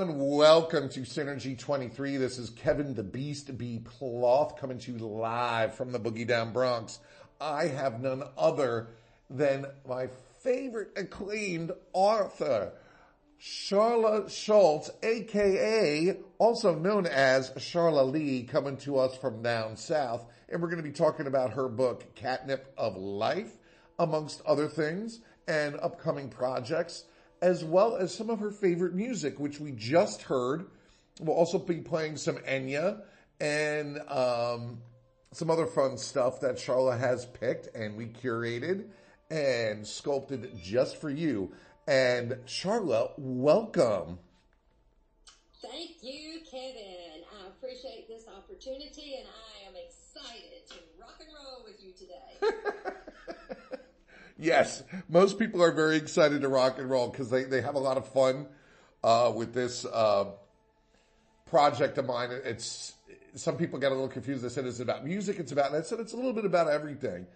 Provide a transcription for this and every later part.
everyone. Welcome to Synergy 23. This is Kevin the Beast B. Ploth coming to you live from the Boogie Down Bronx. I have none other than my favorite acclaimed author, Sharla Schultz, aka also known as Sharla Lee, coming to us from down south. And we're going to be talking about her book, Catnip of Life, amongst other things, and upcoming projects as well as some of her favorite music, which we just heard. We'll also be playing some Enya and um, some other fun stuff that Sharla has picked and we curated and sculpted just for you. And Sharla, welcome. Thank you, Kevin. I appreciate this opportunity and I am excited to rock and roll with you today. Yes, most people are very excited to rock and roll because they, they have a lot of fun uh, with this uh, project of mine. It's some people get a little confused. They said it's about music. It's about. I said it's a little bit about everything,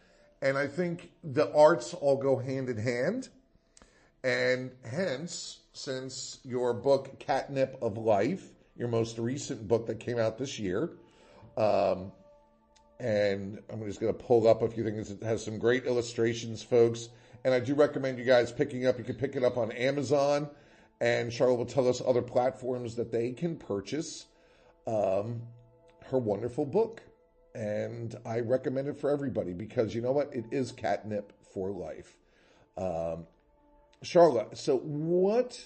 and I think the arts all go hand in hand, and hence, since your book Catnip of Life, your most recent book that came out this year. Um, and I'm just going to pull up a few things. It has some great illustrations, folks. And I do recommend you guys picking up. You can pick it up on Amazon, and Charlotte will tell us other platforms that they can purchase um, her wonderful book. And I recommend it for everybody because you know what? It is catnip for life. Um, Charlotte, so what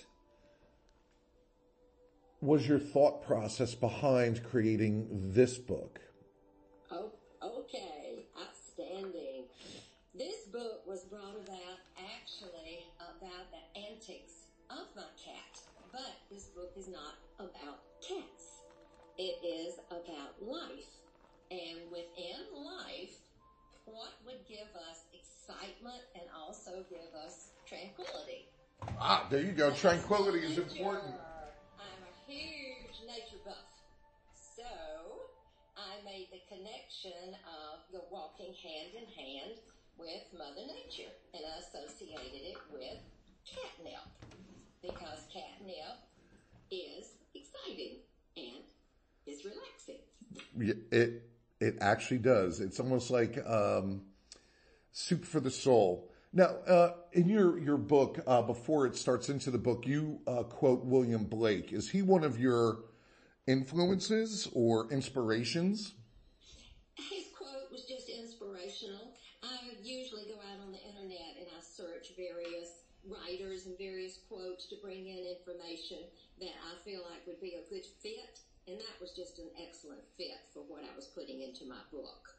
was your thought process behind creating this book? book is not about cats. It is about life. And within life, what would give us excitement and also give us tranquility? Ah, there you go. Tranquility is important. I'm a huge nature buff. So I made the connection of the walking hand in hand with Mother Nature and I associated it with catnip because catnip is exciting and is relaxing. It it actually does. It's almost like um, soup for the soul. Now, uh, in your your book, uh, before it starts into the book, you uh, quote William Blake. Is he one of your influences or inspirations? His quote was just inspirational. I usually go out on the internet and I search various writers and various quotes to bring in information that I feel like would be a good fit. And that was just an excellent fit for what I was putting into my book.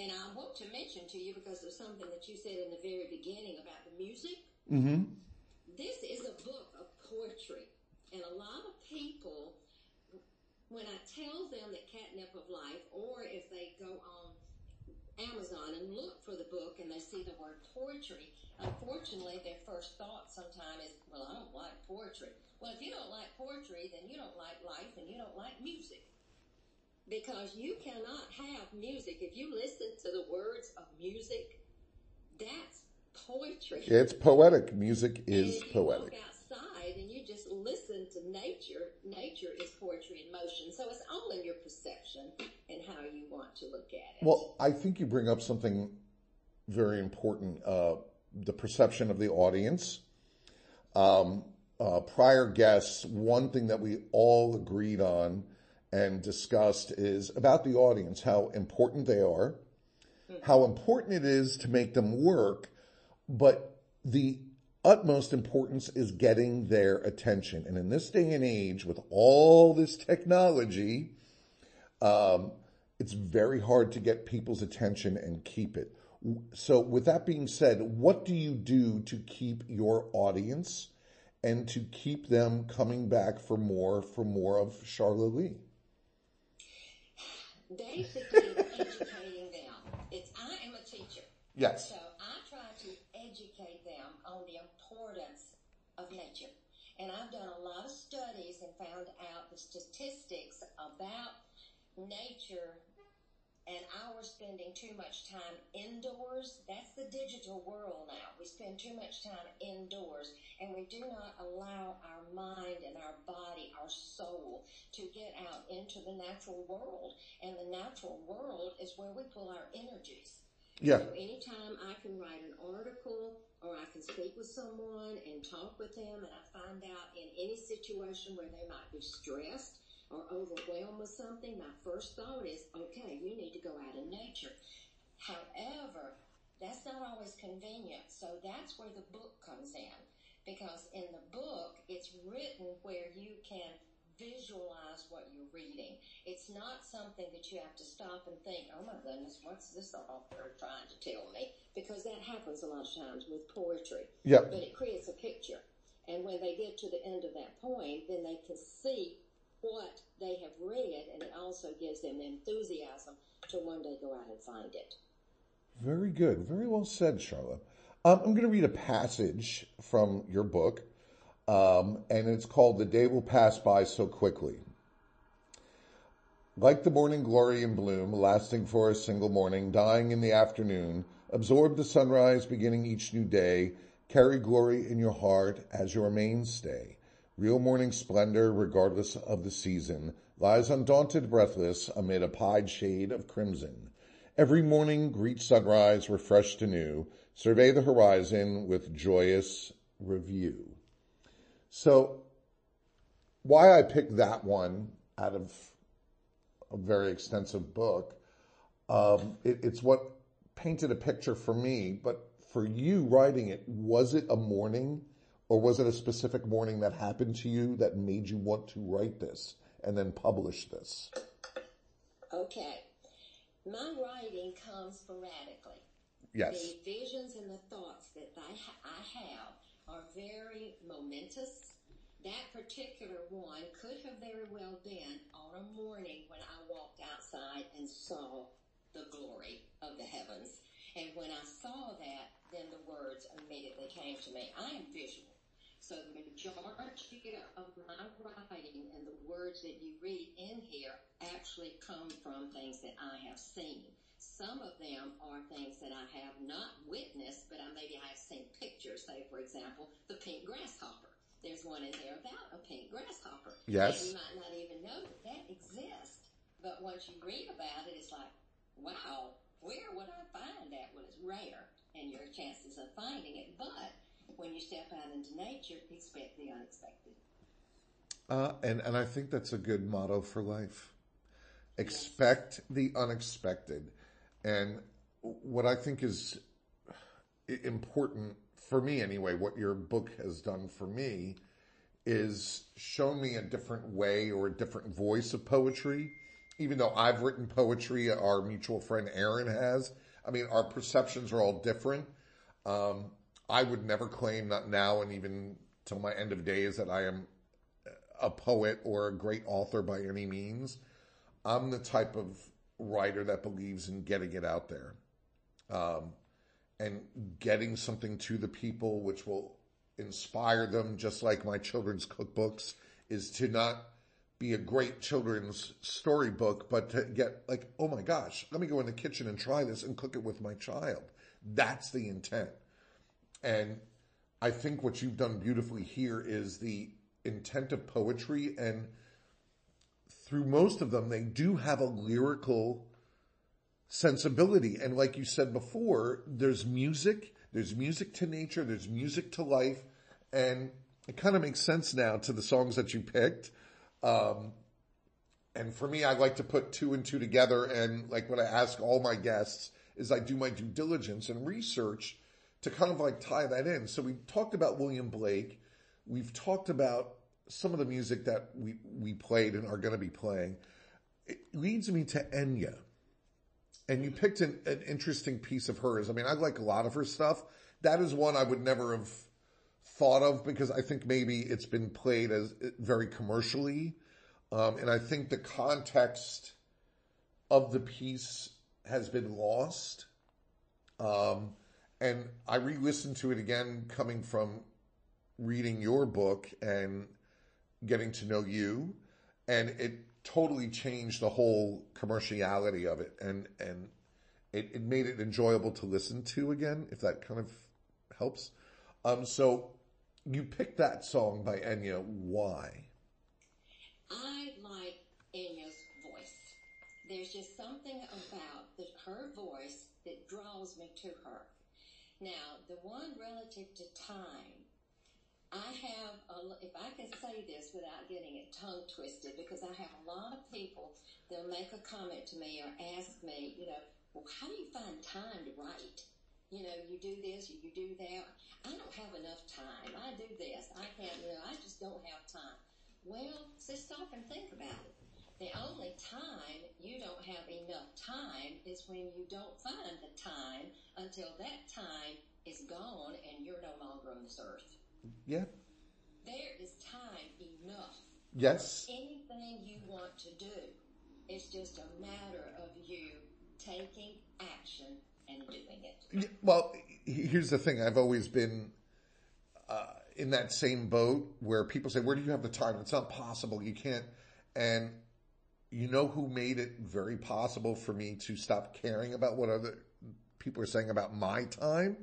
And I want to mention to you because of something that you said in the very beginning about the music. Mm-hmm. This is a book of poetry. And a lot of people, when I tell them that Catnip of Life, or if they go on Amazon and look for the book and they see the word poetry, unfortunately their first thought sometimes is, well, I don't like poetry. Well, if you don't like poetry, then you don't like life and you don't like music. Because you cannot have music. If you listen to the words of music, that's poetry. It's poetic. Music is poetic outside and you just listen to nature, nature is poetry in motion. So it's all in your perception and how you want to look at it. Well, I think you bring up something very important, uh, the perception of the audience. Um, uh, prior guests, one thing that we all agreed on and discussed is about the audience, how important they are, how important it is to make them work, but the utmost importance is getting their attention. And in this day and age, with all this technology, um, it's very hard to get people's attention and keep it. So, with that being said, what do you do to keep your audience and to keep them coming back for more, for more of Sharla Lee? Basically, educating them. It's I am a teacher. Yes. So I try to educate them on the importance of nature. And I've done a lot of studies and found out the statistics about nature and our spending too much time indoors. That's the digital world now. We spend too much time indoors and we do not allow our mind and our body, our soul to get out into the natural world. And the natural world is where we pull our energies. Yeah. So anytime I can write an article or I can speak with someone and talk with them and I find out in any situation where they might be stressed or overwhelmed with something, my first thought is, okay, you need to go out in nature. However, that's not always convenient. So that's where the book comes in. Because in the book, it's written where you can visualize what you're reading. It's not something that you have to stop and think, oh my goodness, what's this author trying to tell me? Because that happens a lot of times with poetry. Yeah. But it creates a picture. And when they get to the end of that poem, then they can see what they have read, and it also gives them enthusiasm to one day go out and find it. Very good. Very well said, Charlotte. Um, I'm going to read a passage from your book, um, and it's called The Day Will Pass By So Quickly. Like the morning glory and bloom, lasting for a single morning, dying in the afternoon, absorb the sunrise beginning each new day, carry glory in your heart as your mainstay. Real morning splendor, regardless of the season, lies undaunted, breathless, amid a pied shade of crimson. Every morning greet sunrise, refreshed anew, survey the horizon with joyous review. So, why I picked that one out of a very extensive book, um, it, it's what painted a picture for me, but for you writing it, was it a morning? Or was it a specific morning that happened to you that made you want to write this and then publish this? Okay. My writing comes sporadically. Yes. The visions and the thoughts that I, ha- I have are very momentous. That particular one could have very well been on a morning when I walked outside and saw the glory of the heavens. And when I saw that, then the words immediately came to me. I am visual. So the majority of my writing and the words that you read in here actually come from things that I have seen. Some of them are things that I have not witnessed, but I maybe I have seen pictures. Say, for example, the pink grasshopper. There's one in there about a pink grasshopper. Yes. And you might not even know that that exists. But once you read about it, it's like, wow, where would I find that? Well, it's rare, and your chances of finding it. But when you step out into nature, expect the unexpected. Uh, and, and I think that's a good motto for life. Expect the unexpected. And what I think is important for me anyway, what your book has done for me is shown me a different way or a different voice of poetry. Even though I've written poetry, our mutual friend Aaron has. I mean, our perceptions are all different. Um, I would never claim not now and even till my end of days that I am a poet or a great author by any means. I'm the type of writer that believes in getting it out there um, and getting something to the people which will inspire them, just like my children's cookbooks, is to not be a great children's storybook, but to get like, oh my gosh, let me go in the kitchen and try this and cook it with my child. That's the intent. And I think what you've done beautifully here is the intent of poetry and through most of them, they do have a lyrical sensibility. And like you said before, there's music, there's music to nature, there's music to life. And it kind of makes sense now to the songs that you picked. Um, and for me, I like to put two and two together. And like what I ask all my guests is I do my due diligence and research to kind of like tie that in. So we talked about William Blake. We've talked about some of the music that we, we played and are going to be playing. It leads me to Enya. And you picked an, an interesting piece of hers. I mean, I like a lot of her stuff. That is one I would never have thought of because I think maybe it's been played as very commercially. Um, and I think the context of the piece has been lost. Um, and I re-listened to it again coming from reading your book and getting to know you. And it totally changed the whole commerciality of it and, and it, it made it enjoyable to listen to again, if that kind of helps. Um, so you picked that song by Enya. Why? I like Enya's voice. There's just something about the, her voice that draws me to her. Now, the one relative to time, I have, a, if I can say this without getting it tongue twisted, because I have a lot of people that'll make a comment to me or ask me, you know, well, how do you find time to write? You know, you do this, you do that. I don't have enough time. I do this. I can't, you know, I just don't have time. Well, just stop and think about it. The only time you don't have enough time is when you don't find the time until that time is gone and you're no longer on this earth. Yeah. There is time enough. Yes. Anything you want to do, it's just a matter of you taking action and doing it. Well, here's the thing. I've always been uh, in that same boat where people say, "Where do you have the time?" It's not possible. You can't. And you know who made it very possible for me to stop caring about what other people are saying about my time?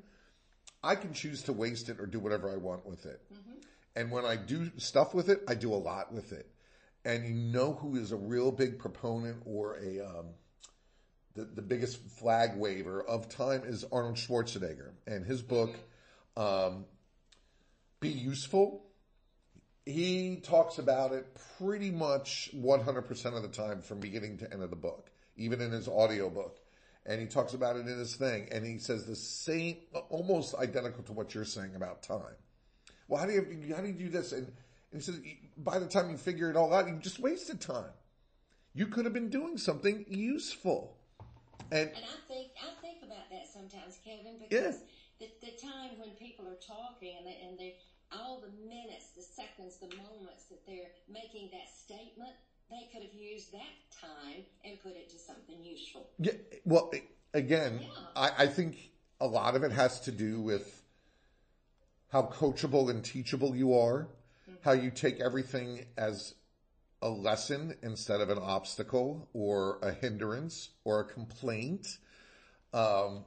I can choose to waste it or do whatever I want with it. Mm-hmm. And when I do stuff with it, I do a lot with it. And you know who is a real big proponent or a um, the, the biggest flag waver of time is Arnold Schwarzenegger and his book, um, Be Useful. He talks about it pretty much 100% of the time from beginning to end of the book, even in his audio book. And he talks about it in his thing. And he says the same, almost identical to what you're saying about time. Well, how do you, how do you do this? And, and he says, by the time you figure it all out, you just wasted time. You could have been doing something useful. And, and I think I think about that sometimes, Kevin, because yeah. the, the time when people are talking and they, and they all the minutes, the seconds, the moments that they're making that statement, they could have used that time and put it to something useful. Yeah. Well, again, yeah. I, I think a lot of it has to do with how coachable and teachable you are, mm-hmm. how you take everything as a lesson instead of an obstacle or a hindrance or a complaint. Um,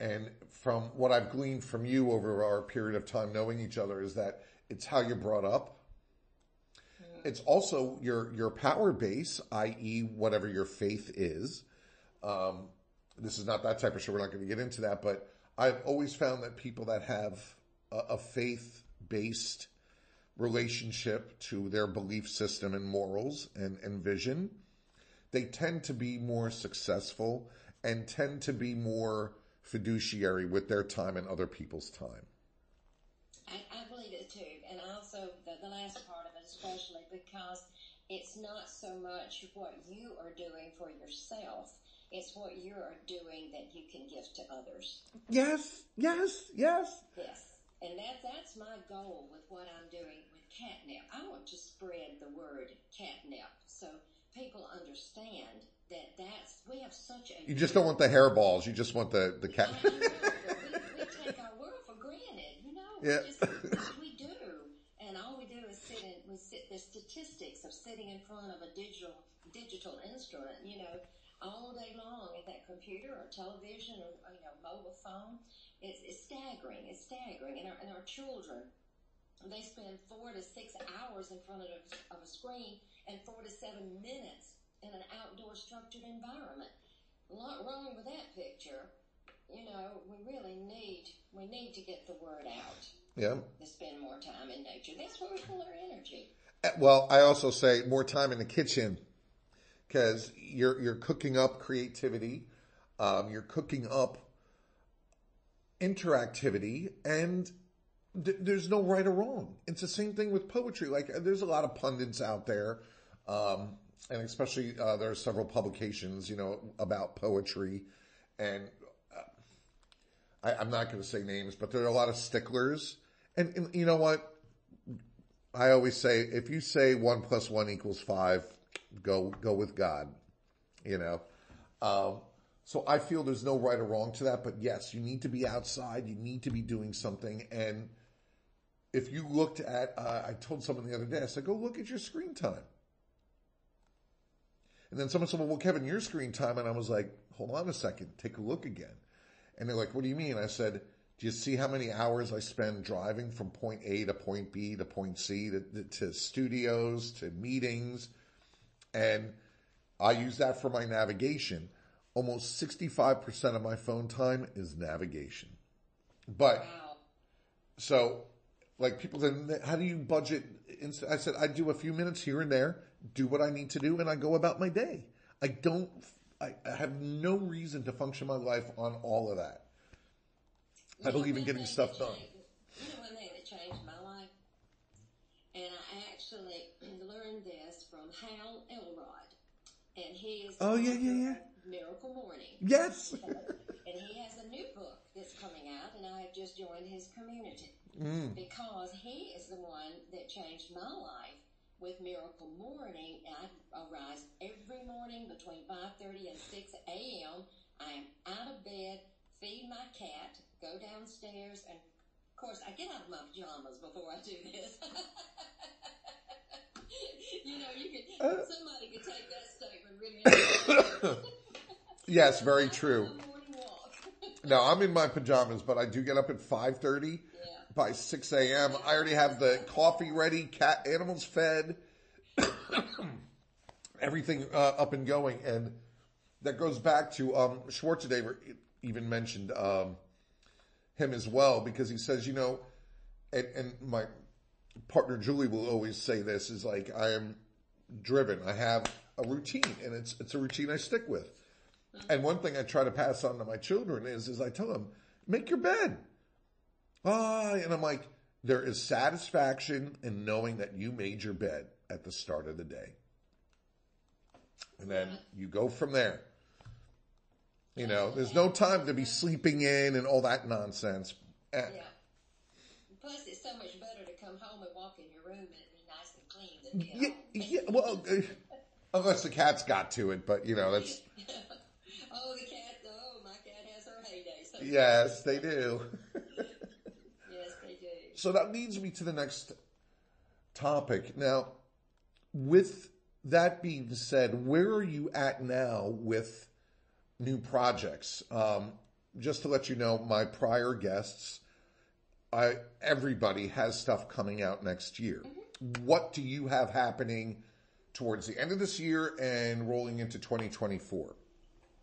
and from what I've gleaned from you over our period of time knowing each other is that it's how you're brought up. It's also your, your power base, i.e. whatever your faith is. Um, this is not that type of show. We're not going to get into that, but I've always found that people that have a, a faith based relationship to their belief system and morals and, and vision, they tend to be more successful and tend to be more fiduciary with their time and other people's time. I, I believe it too. And also the, the last part of it, especially because it's not so much what you are doing for yourself. It's what you are doing that you can give to others. Yes, yes, yes. Yes. And that, that's my goal with what I'm doing with catnip. I want to spread the word catnip so people understand that that's, we have such a. You just don't want the hairballs. You just want the, the cat. we, we, take our world for granted, you know? Yeah. We, just, we do. And all we do is sit in, we sit the statistics of sitting in front of a digital, digital instrument, you know, all day long at that computer or television or, you know, mobile phone it's, it's staggering. It's staggering. And our, and our children, they spend four to six hours in front of a, of a screen and four to seven minutes in an outdoor structured environment. A lot wrong with that picture. You know, we really need we need to get the word out. Yeah. To spend more time in nature. That's where we pull our energy. Uh, well, I also say more time in the kitchen because you're you're cooking up creativity. Um, you're cooking up interactivity and th- there's no right or wrong. It's the same thing with poetry. Like there's a lot of pundits out there, um, and especially uh, there are several publications, you know, about poetry, and uh, I, am not going to say names, but there are a lot of sticklers. And, and, you know what? I always say, if you say one plus one equals five, go go with God. You know, um, so I feel there's no right or wrong to that, but yes, you need to be outside. You need to be doing something. And if you looked at, uh, I told someone the other day, I said, go look at your screen time. And then someone said, well, well, Kevin, your screen time. And I was like, hold on a second, take a look again. And they're like, what do you mean? I said, do you see how many hours I spend driving from point A to point B to point C to, to studios to meetings? And I use that for my navigation. Almost 65% of my phone time is navigation. But Wow. so, like people said, how do you budget? I said, I do a few minutes here and there, do what I need to do, and I go about my day. I don't, I, I have no reason to function my life on all of that. I You know believe in getting stuff done. You know one thing that changed my life? And I actually learned this from Hal Elrod. And he is Oh, yeah, yeah, yeah. Miracle Morning. Yes. and he has a new book that's coming out, and I have just joined his community Mm. because he is the one that changed my life with Miracle Morning. I arise every morning between 5:30 and 6 a.m. I am out of bed, feed my cat, go downstairs, and of course I get out of my pajamas before I do this. you know, you could Uh. somebody could take that statement really. Yes, very true. go on a morning walk. Now I'm in my pajamas, but I do get up at 5:30. By 6 a.m., I already have the coffee ready, cat animals fed, everything uh, up and going, and that goes back to um, Schwarzenegger. Even mentioned um, him as well because he says, you know, and, and my partner Julie will always say this is like I am driven. I have a routine, and it's it's a routine I stick with. And one thing I try to pass on to my children is is I tell them, make your bed. Ah, and I'm like, there is satisfaction in knowing that you made your bed at the start of the day. And then you go from there. You know, there's no time to be sleeping in and all that nonsense. Eh, Yeah. Plus, it's so much better to come home and walk in your room and be nice and clean than Yeah, home. yeah, well, uh, unless the cat's got to it, but you know, that's, oh, the cat. Oh, my cat has her heyday. So yes, they do. Yes, they do. So that leads me to the next topic. Now, with that being said, where are you at now with new projects? Um, just to let you know, my prior guests, I, everybody has stuff coming out next year. What do you have happening towards the end of this year and rolling into 2024?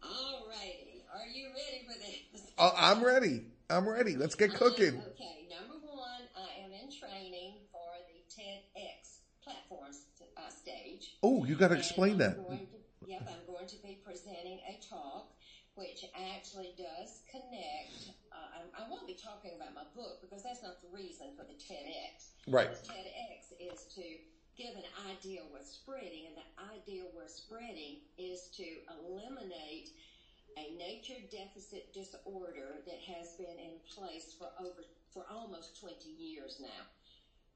All righty. Are you ready for this? Uh, I'm ready. I'm ready. Let's get cooking. Okay, number one, I am in training for the TEDx platform st- uh, stage. Oh, you got to explain that. to- yep, I'm going to be presenting a talk which actually does connect. Uh, I, I won't be talking about my book because that's not the reason for the TEDx. Right. The TEDx is to give an idea we're spreading, and the idea we're spreading is to eliminate a nature deficit disorder that has been in place for over for almost 20 years now.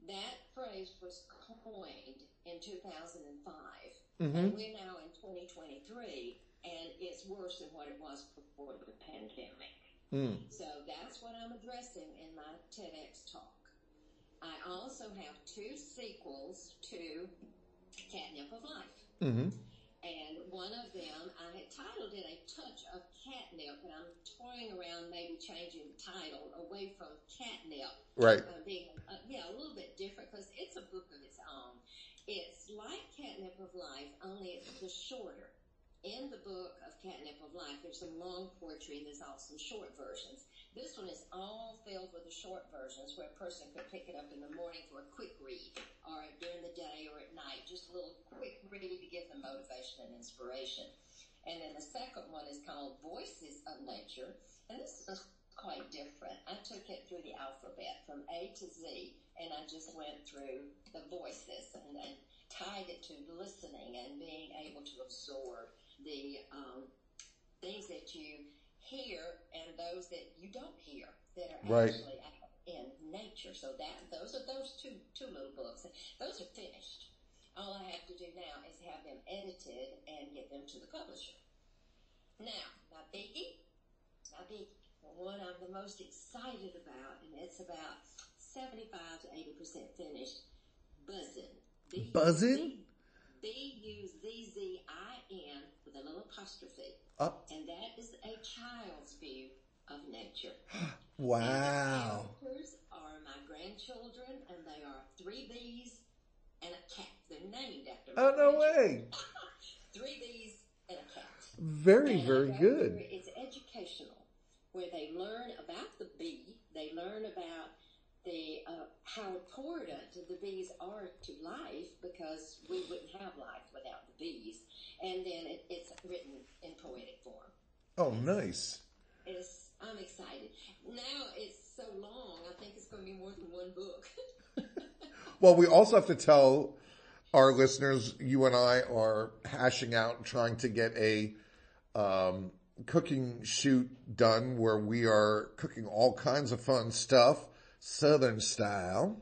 That phrase was coined in 2005, and we're now in 2023, and it's worse than what it was before the pandemic. Mm. So that's what I'm addressing in my TEDx talk. I also have two sequels to Catnip of Life. hmm And one of them, I had titled it A Touch of Catnip, and I'm toying around maybe changing the title away from catnip Right. uh, being a little bit different because it's a book of its own. It's like Catnip of Life, only it's the shorter. In the book of Catnip of Life, there's some long poetry and there's also some short versions. This one is all filled with the short versions where a person could pick it up in the morning for a quick read or during the day or at night, just a little quick read to give them motivation and inspiration. And then the second one is called Voices of Nature, and this is quite different. I took it through the alphabet from A to Z, and I just went through the voices and, and tied it to listening and being able to absorb the um, things that you hear and those that you don't hear that are Right. actually out in nature. So that those are those two two little books. Those are finished. All I have to do now is have them edited and get them to the publisher. Now, my biggie, my biggie, the one I'm the most excited about, and it's about 75 to 80% finished, Buzzin'. Buzzin'? B-U-Z-Z-I-N with a little apostrophe. Up. And that is a child's view of nature. Wow. Characters are my grandchildren, and they are three bees and a cat. They're named after Oh, no way. Three bees and a cat. Very, And very good. It's educational, where they learn about the bee. They learn about the uh, how important the bees are to life because we wouldn't have life without the bees. And then it, it's written in poetic form. Oh, nice. It's I'm excited. Now it's so long. I think it's going to be more than one book. Well, we also have to tell our listeners, you and I are hashing out trying to get a um, cooking shoot done where we are cooking all kinds of fun stuff, Southern style.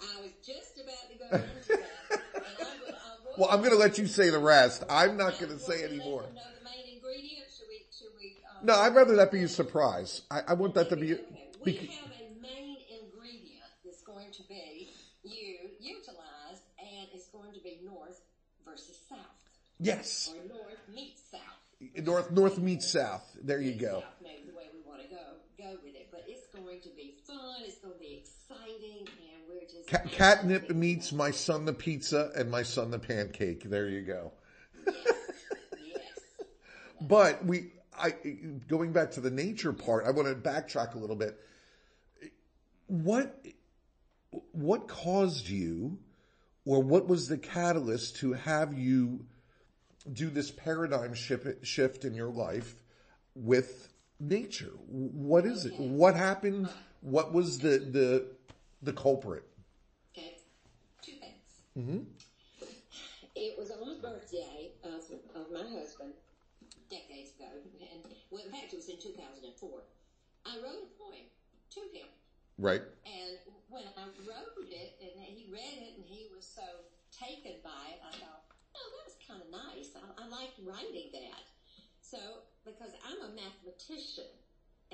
I was just about to go into that. I will, Well, I'm going to let you say the rest. I'm not going to say Want any more. the main ingredients? Should we? Should we? Um, No, I'd rather that be a surprise. I, I want that to be. Okay. We have a main ingredient that's going to be you utilized, and it's going to be north versus south, yes, or north meets south. north north meets south. There you go. South, maybe the way we want to go go with it, but it's going to be fun. It's going to be exciting, and we're just Ca- catnip meets my son the pizza and my son the pancake. There you go. But we, I, going back to the nature part, I want to backtrack a little bit. What, what caused you, or what was the catalyst to have you do this paradigm shift, shift in your life with nature? What is it? What happened? What was the, the, the culprit? Things. It was on the birthday of, of my husband decades ago, and well, in fact, it was in 2004. I wrote a poem to him, Right. and when I wrote it, and he read it, and he was so taken by it, I thought, oh, that was kind of nice. I, I liked writing that. So, because I'm a mathematician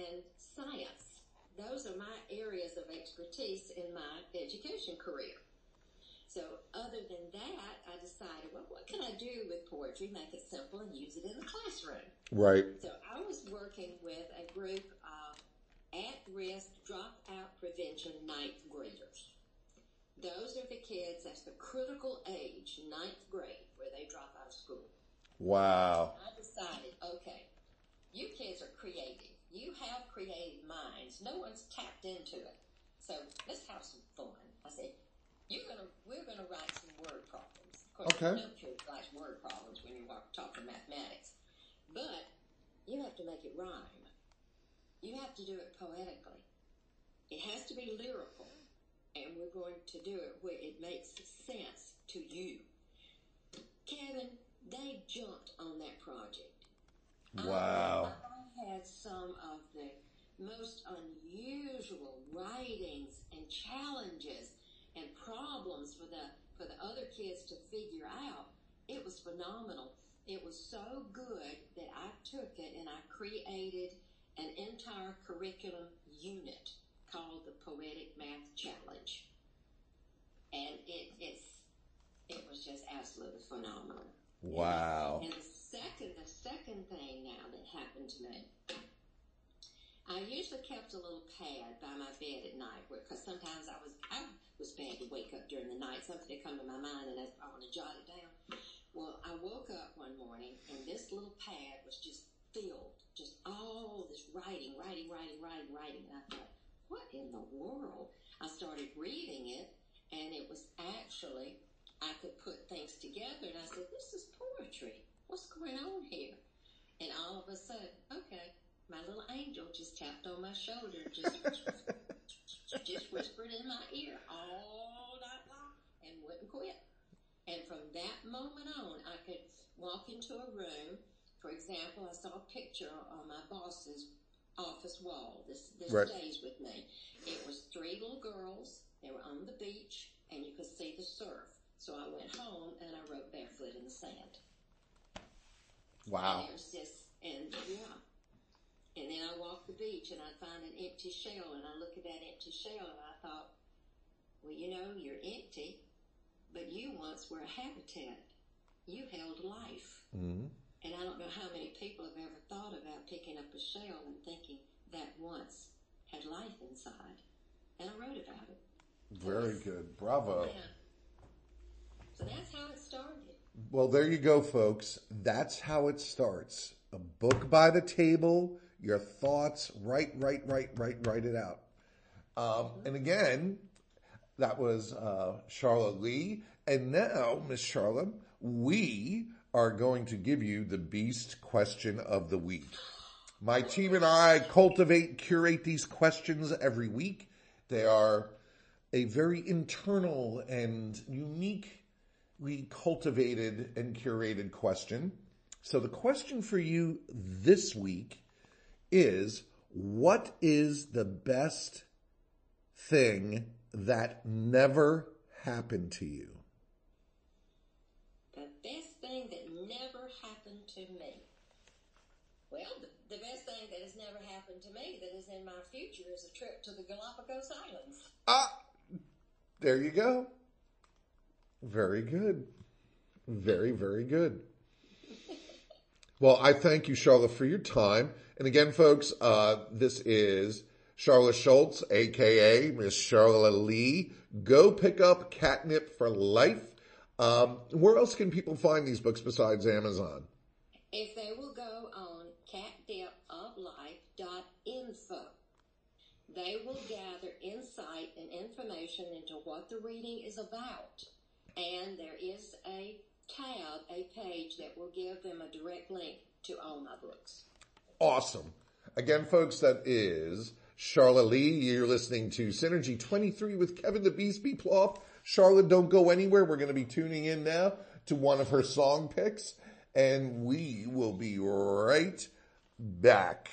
and science, those are my areas of expertise in my education career. So, other than that, I decided, well, what can I do with poetry? Make it simple and use it in the classroom. Right. So, I was working with a group of at risk dropout prevention ninth graders. Those are the kids, that's the critical age, ninth grade, where they drop out of school. Wow. I decided, okay, you kids are creative. You have creative minds. No one's tapped into it. So let's have some fun. I said, you're gonna, we're gonna write some word problems. Of course, Okay. no kid writes word problems when you are talking mathematics, but you have to make it rhyme. You have to do it poetically. It has to be lyrical, and we're going to do it where it makes sense to you. Kevin, they jumped on that project. Wow. I had some of the most unusual writings and challenges and problems for the for the other kids to figure out. It was phenomenal. It was so good that I took it and I created an entire curriculum unit called the Poetic Math Challenge. And it it's it was just absolutely phenomenal. Wow. And the second, the second thing now that happened to me, I usually kept a little pad by my bed at night, because sometimes I was I was bad to wake up during the night. Something would come to my mind, and I, I want to jot it down. Well, I woke up one morning, and this little pad was just filled, just all this writing, writing, writing, writing, writing. And I thought, what in the world? I started reading it, and it was actually I could put things together, and I said, "This is poetry. What's going on here?" And all of a sudden, okay, my little angel just tapped on my shoulder, just just whispered in my ear all night long, and wouldn't quit. And from that moment on, I could walk into a room. For example, I saw a picture on my boss's office wall. This this Right. stays with me. It was three little girls. They were on the beach, and you could see the surf. So I went home and I wrote barefoot in the sand. Wow. And just, and yeah. And then I walked the beach and I'd find an empty shell and I look at that empty shell and I thought, well, you know, you're empty, but you once were a habitat. you held life. Mm-hmm. And I don't know how many people have ever thought about picking up a shell and thinking that once had life inside. And I wrote about it. Very good. Bravo. Yeah. So that's how it started. Well, there you go, folks. That's how it starts. A book by the table, your thoughts, write, write, write, write, write it out. Um, and again, that was uh, Sharla Lee. And now, Miss Charlotte, we are going to give you the beast question of the week. My team and I cultivate, curate these questions every week. They are a very internal and uniquely cultivated and curated question. So the question for you this week is, what is the best thing that never happened to you? The best thing that never happened to me. Well, the, the best thing that has never happened to me that is in my future is a trip to the Galapagos Islands. Ah, there you go. Very good. Very, very good. Well, I thank you, Charlotte, for your time. And again, folks, uh, this is Charlotte Schultz, aka Miss Charlotte Lee. Go pick up Catnip for Life. Um, where else can people find these books besides Amazon? If they will go on catnipoflife.info, they will gather insight and information into what the reading is about. And there is a tab, a page that will give them a direct link to all my books. Awesome. Again, folks, that is Charlotte Lee, you're listening to Synergy 23 with Kevin the Beast B. Ploth. Charlotte, don't go anywhere. We're going to be tuning in now to one of her song picks, and we will be right back.